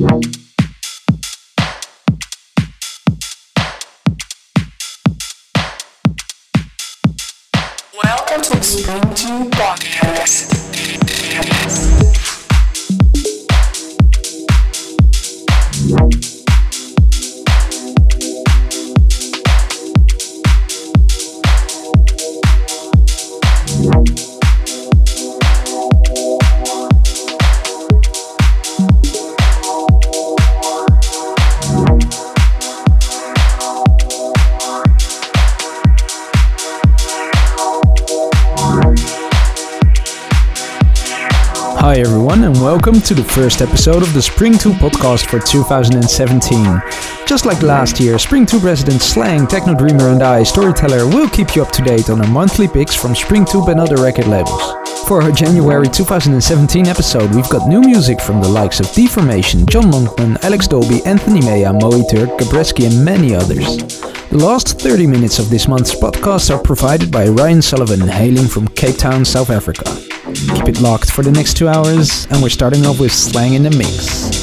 welcome to the first episode of the Springtube podcast for 2017. Just like last year, Springtube resident Slang, Techno Dreamer and I, Storyteller, will keep you up to date on our monthly picks from Springtube and other record labels. For our January 2017 episode, we've got new music from the likes of Deformation, John Monkman, Alex Dolby, Anthony Maya, Moe Turk, Gabreski and many others. The last 30 minutes of this month's podcast are provided by Ryan Sullivan, hailing from Cape Town, South Africa. Keep it locked for the next two hours, and we're starting off with Slang in the Mix.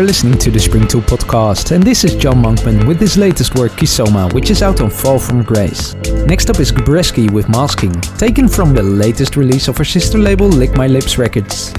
You're listening to the Springtube podcast, and this is John Monkman with his latest work Kisoma, which is out on Fall from Grace. Next up is Gabreski with Masking, taken from the latest release of her sister label Lick My Lips Records.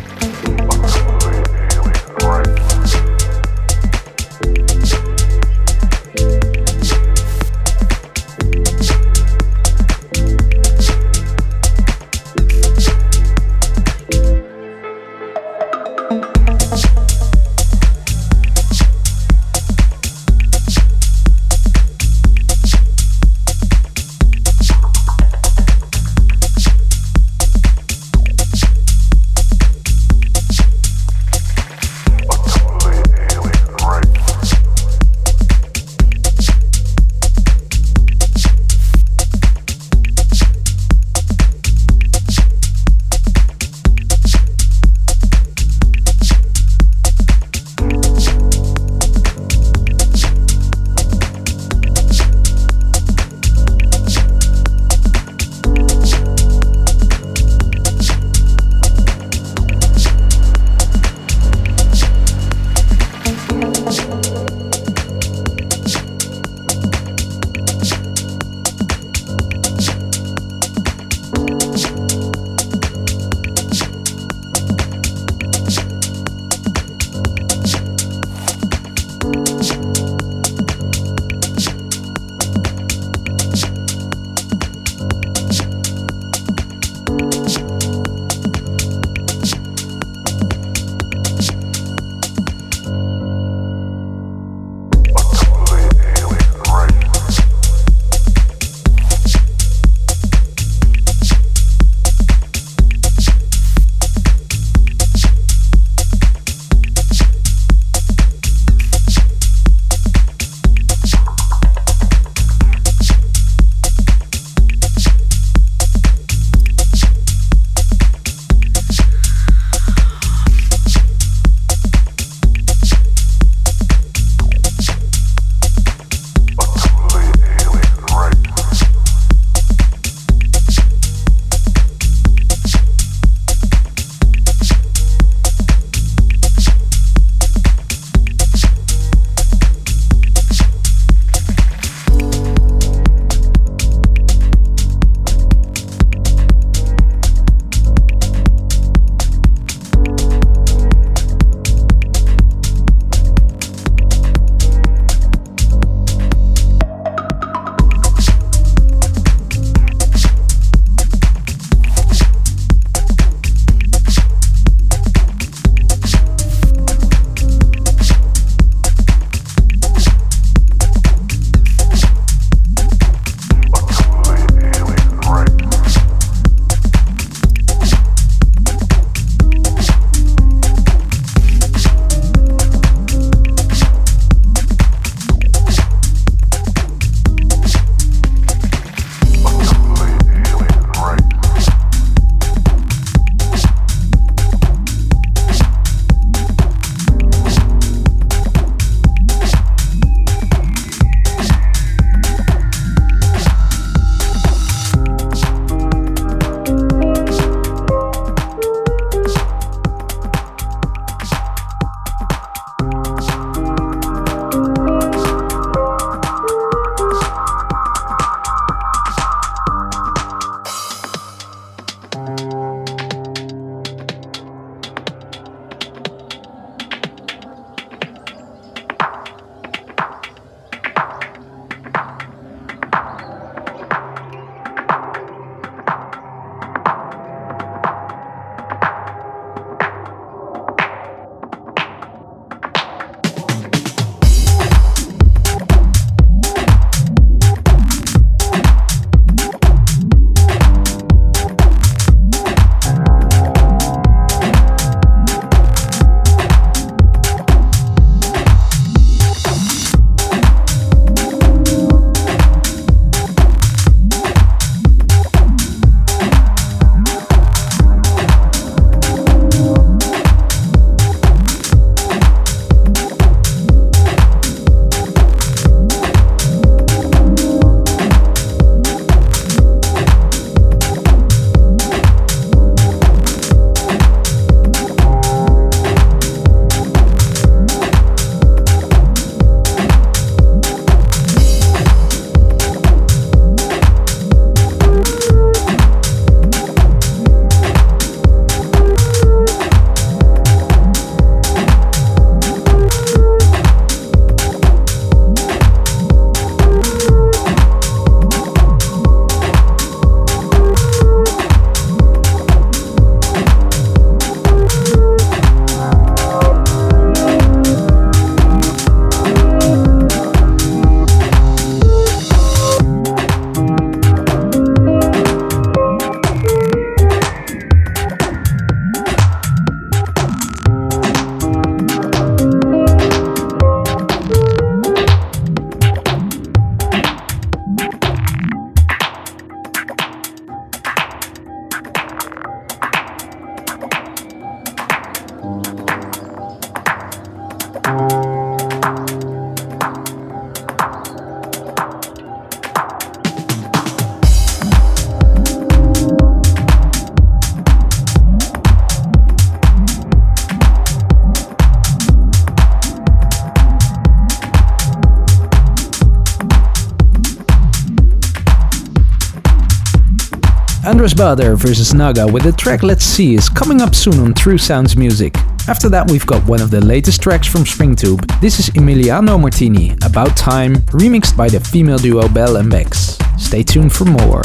Andras Baader versus Naga with the track Let's See is coming up soon on True Sounds Music. After that, we've got one of the latest tracks from Springtube. This is Emiliano Martini, About Time, remixed by the female duo Bell and Bex. Stay tuned for more.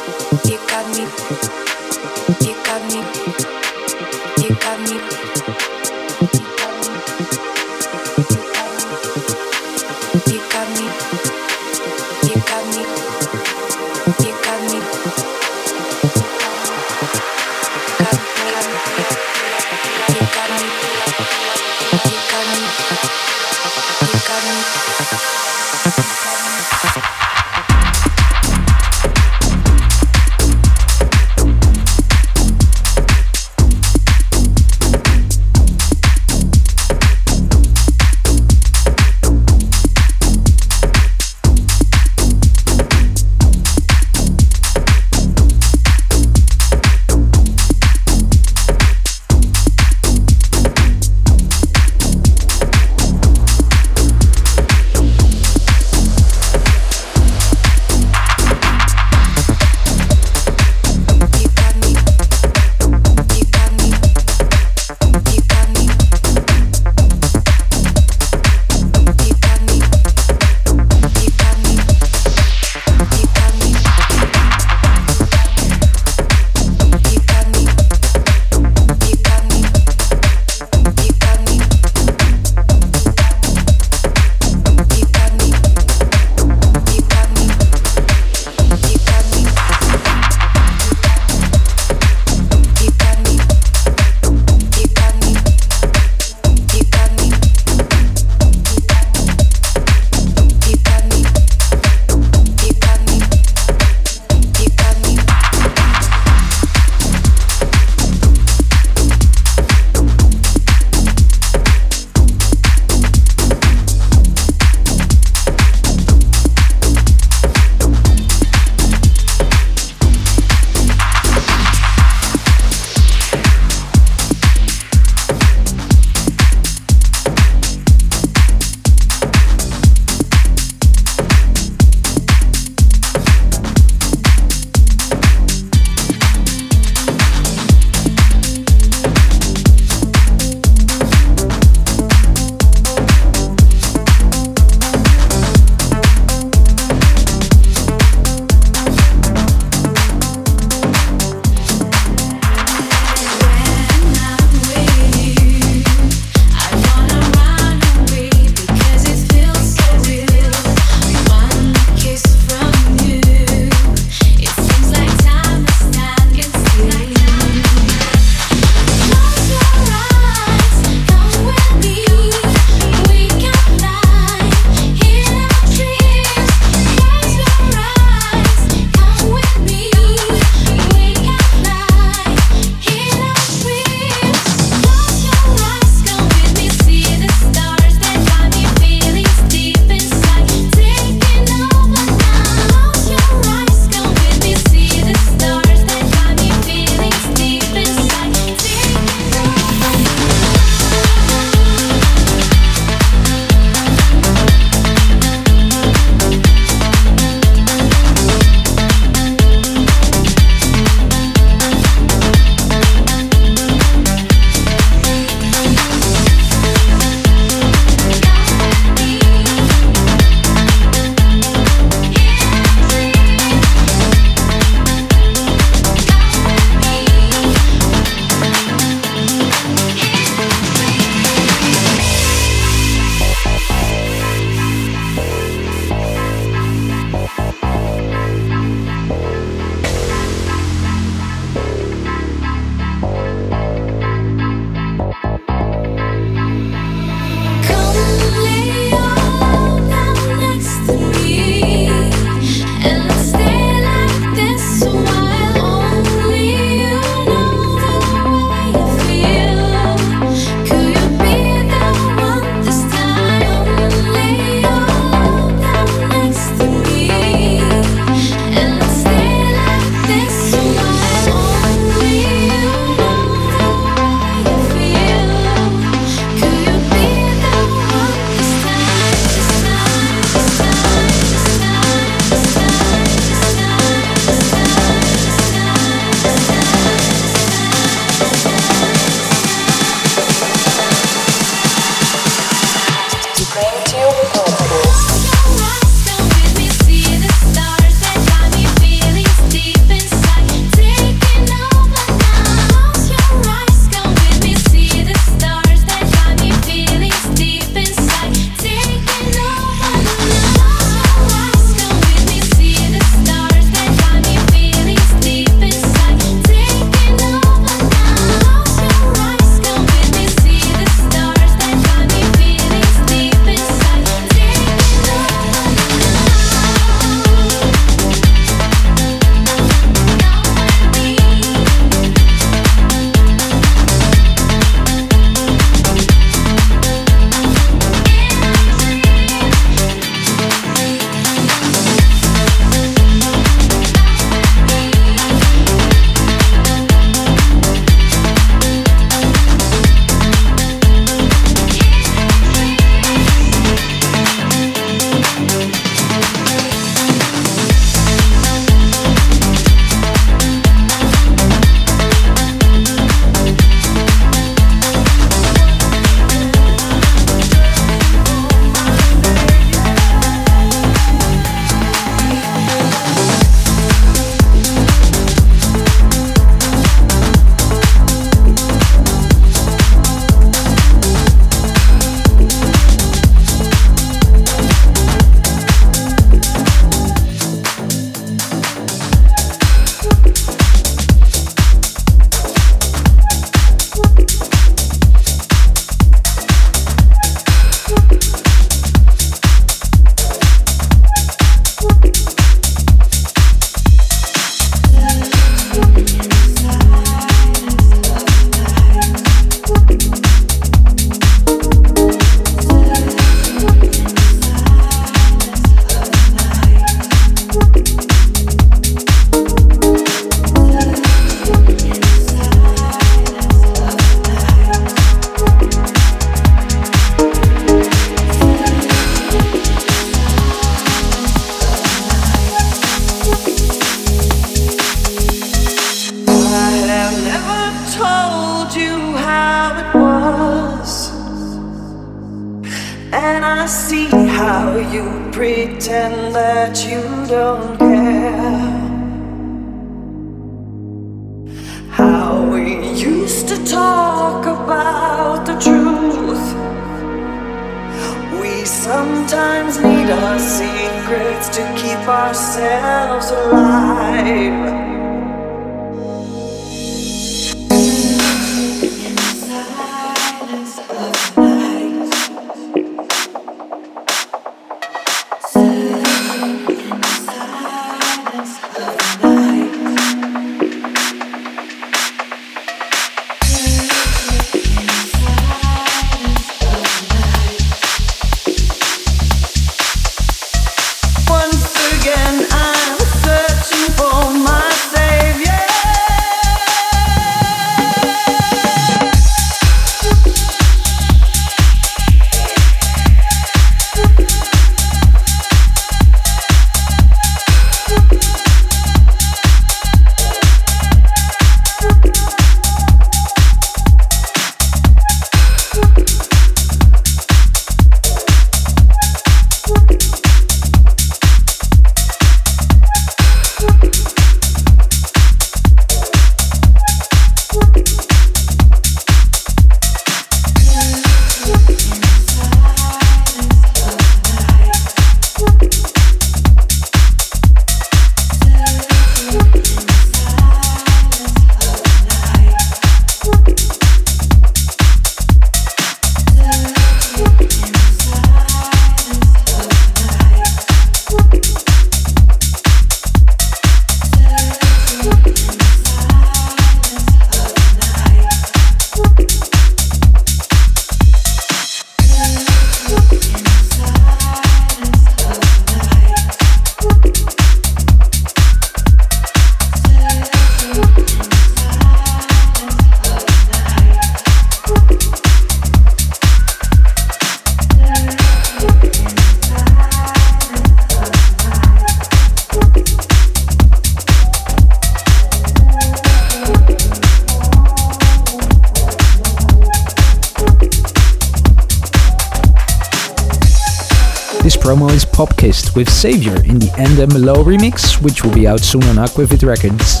With Savior in the NMLO remix, which will be out soon on Aquavit Records.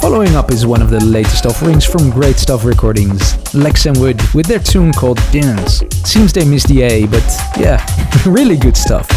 Following up is one of the latest offerings from Great Stuff Recordings, Lex and Wood, with their tune called Dance. Seems they missed the A, but yeah, really good stuff.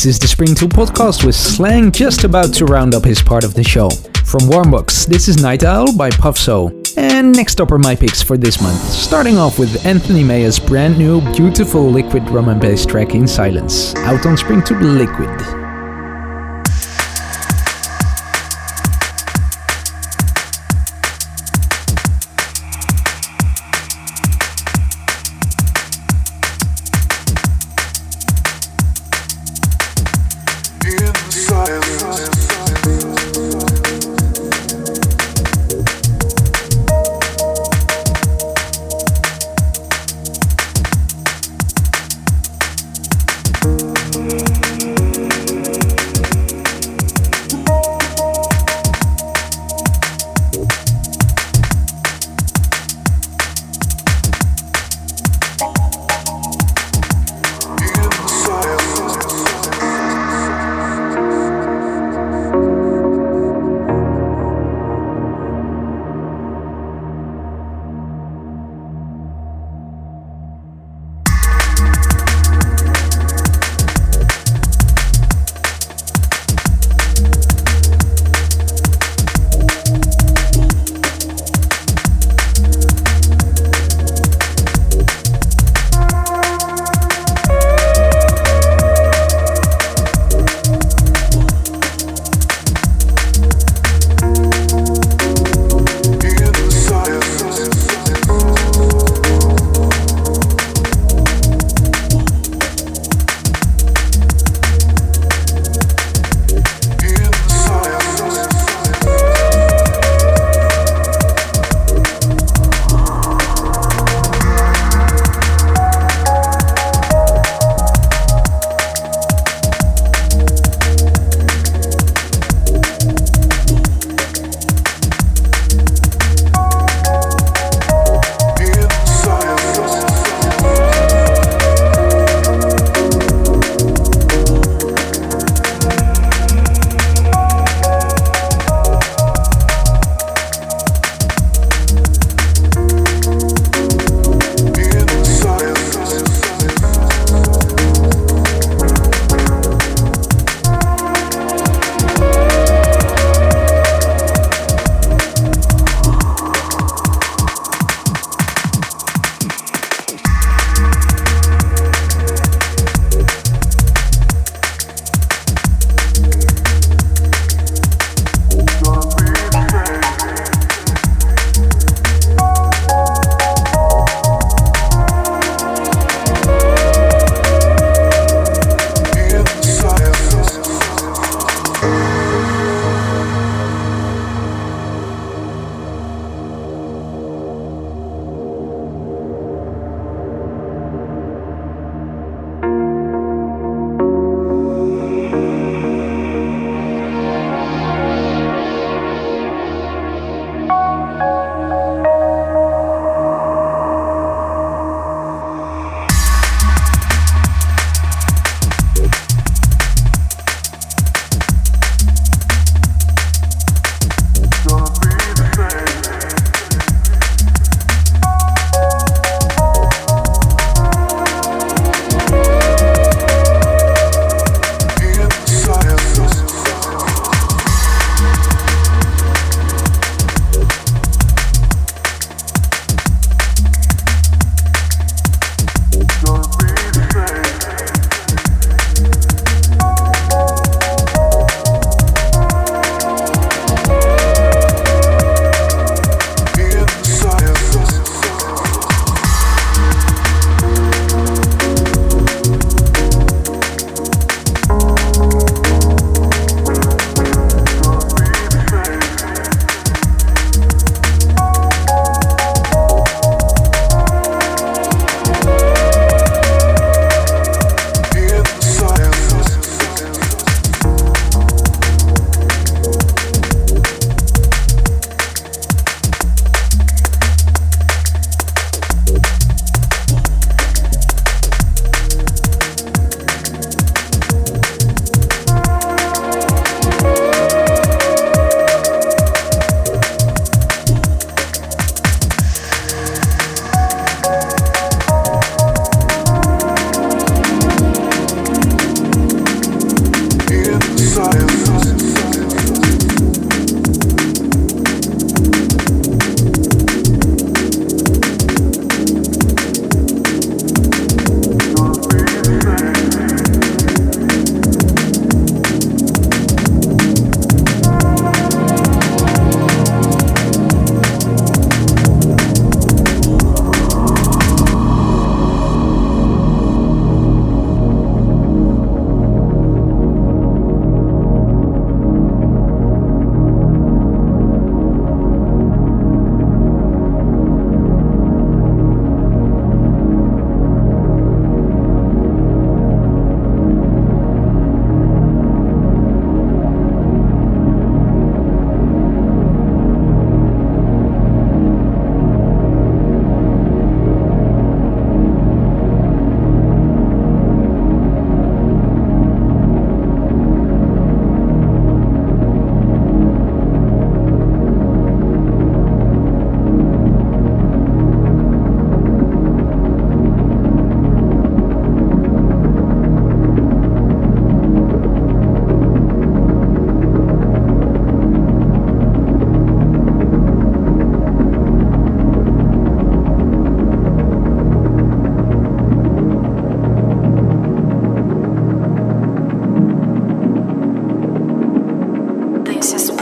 This is the Springtube podcast with Slang just about to round up his part of the show. From Warmbox, this is Night Owl by Puffso. And next up are my picks for this month, starting off with Anthony Maya's brand new, beautiful liquid drum and bass track in silence, out on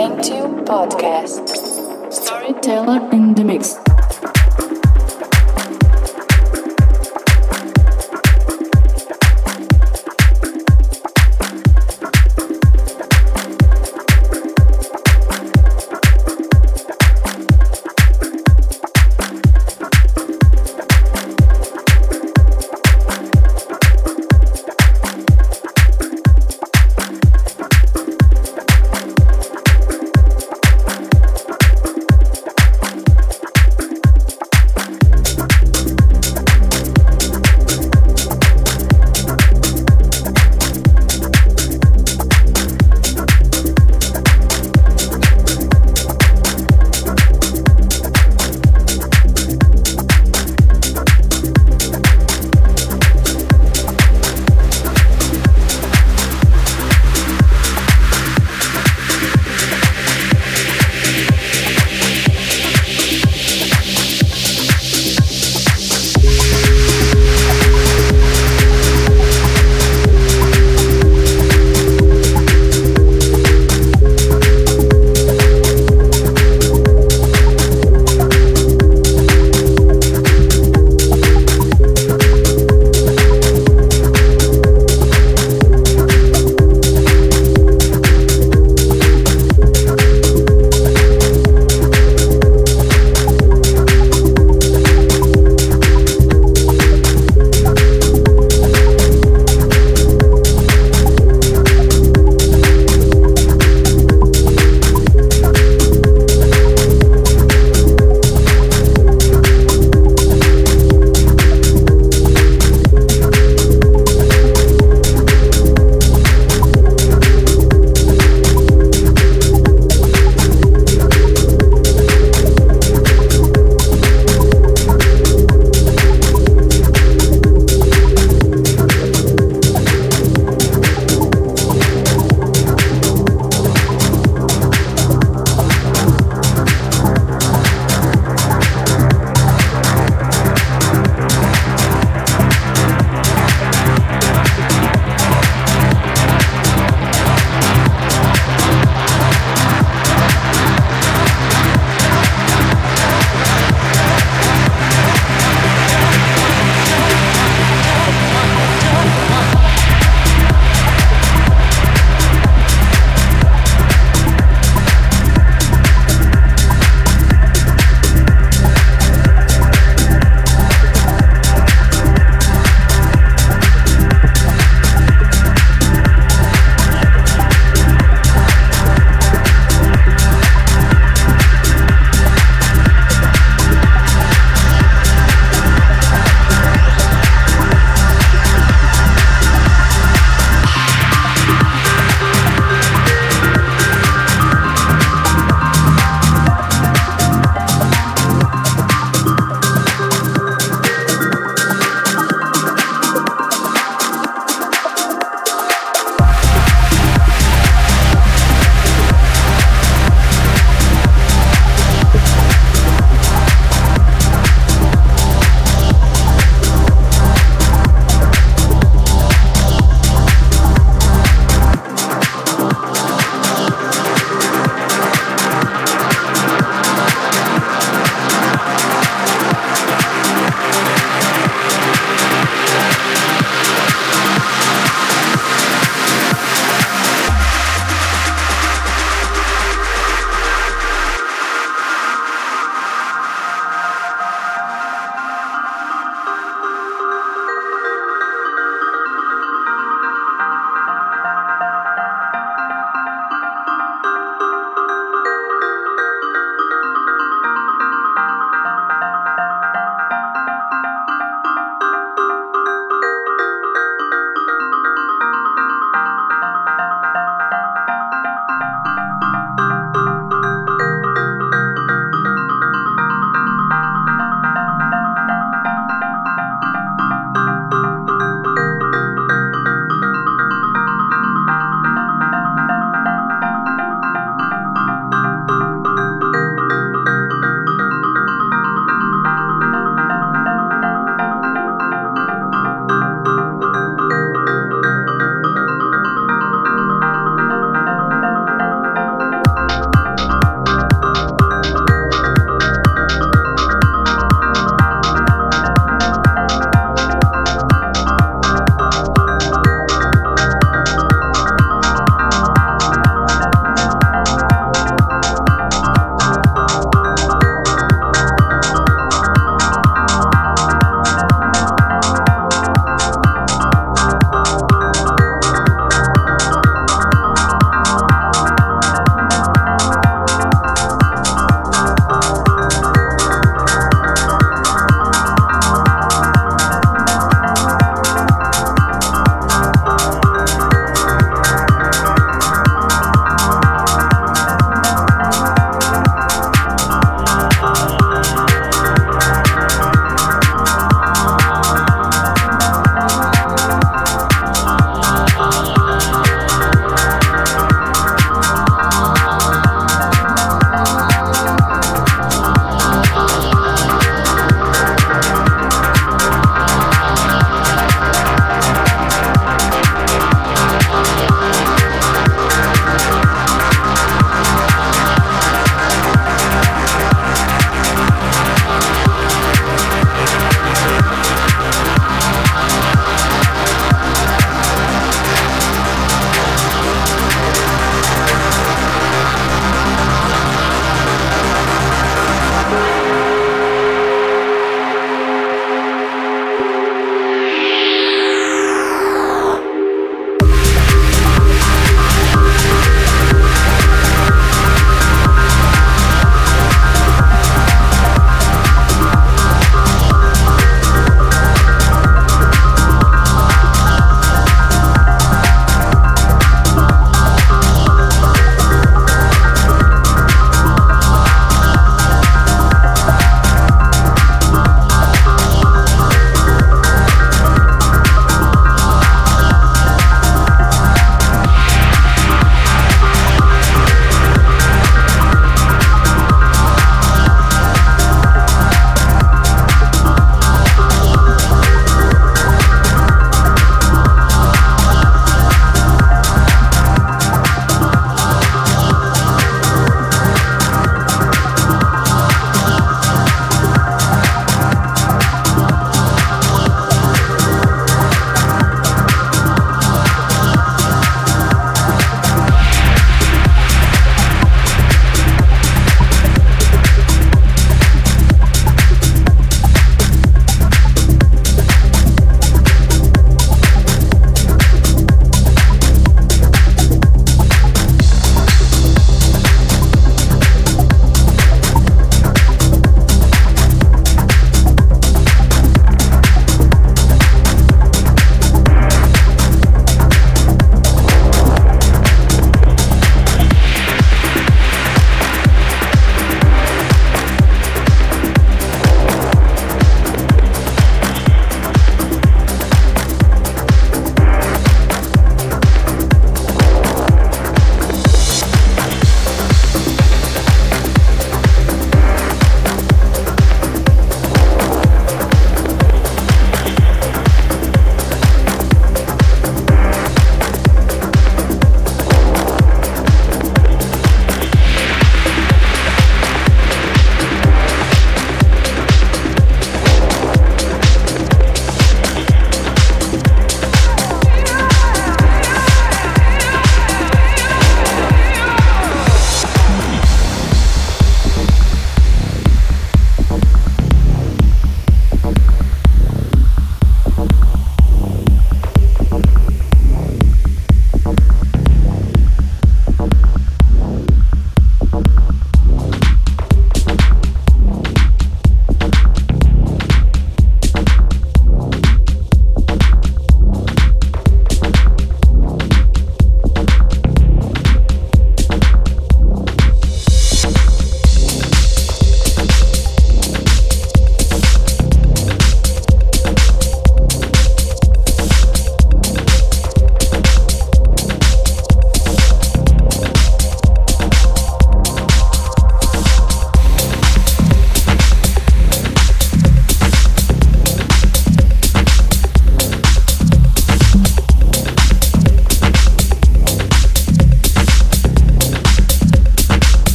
Thank you, Podcast. Storyteller in the Mix.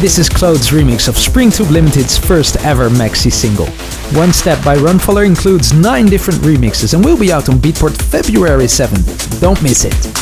This is Claude's remix of Springtube Limited's first ever maxi single. One Step by Runfaller includes 9 different remixes and will be out on Beatport February 7th. Don't miss it.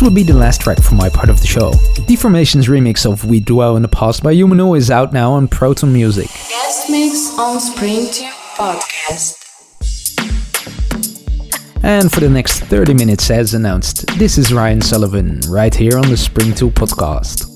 This would be the last track for my part of the show. Deformation's remix of We Dwell in the Past by Humano is out now on Proton Music. Guest mix on Springtube Podcast. And for the next 30 minutes, as announced, this is Ryan Sullivan, right here on the Springtube podcast.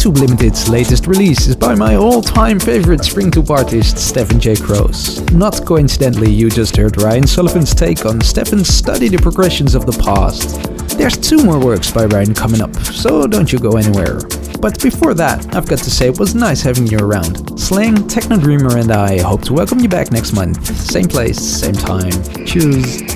Springtube Limited's latest release is by my all-time favorite Springtube artist, Stephen J. Kroos. Not coincidentally, you just heard Ryan Sullivan's take on Stephan's Study the Progressions of the Past. There's two more works by Ryan coming up, so don't you go anywhere. But before that, I've got to say it was nice having you around. Slang, Techno Dreamer and I hope to welcome you back next month. Same place, same time. Choose.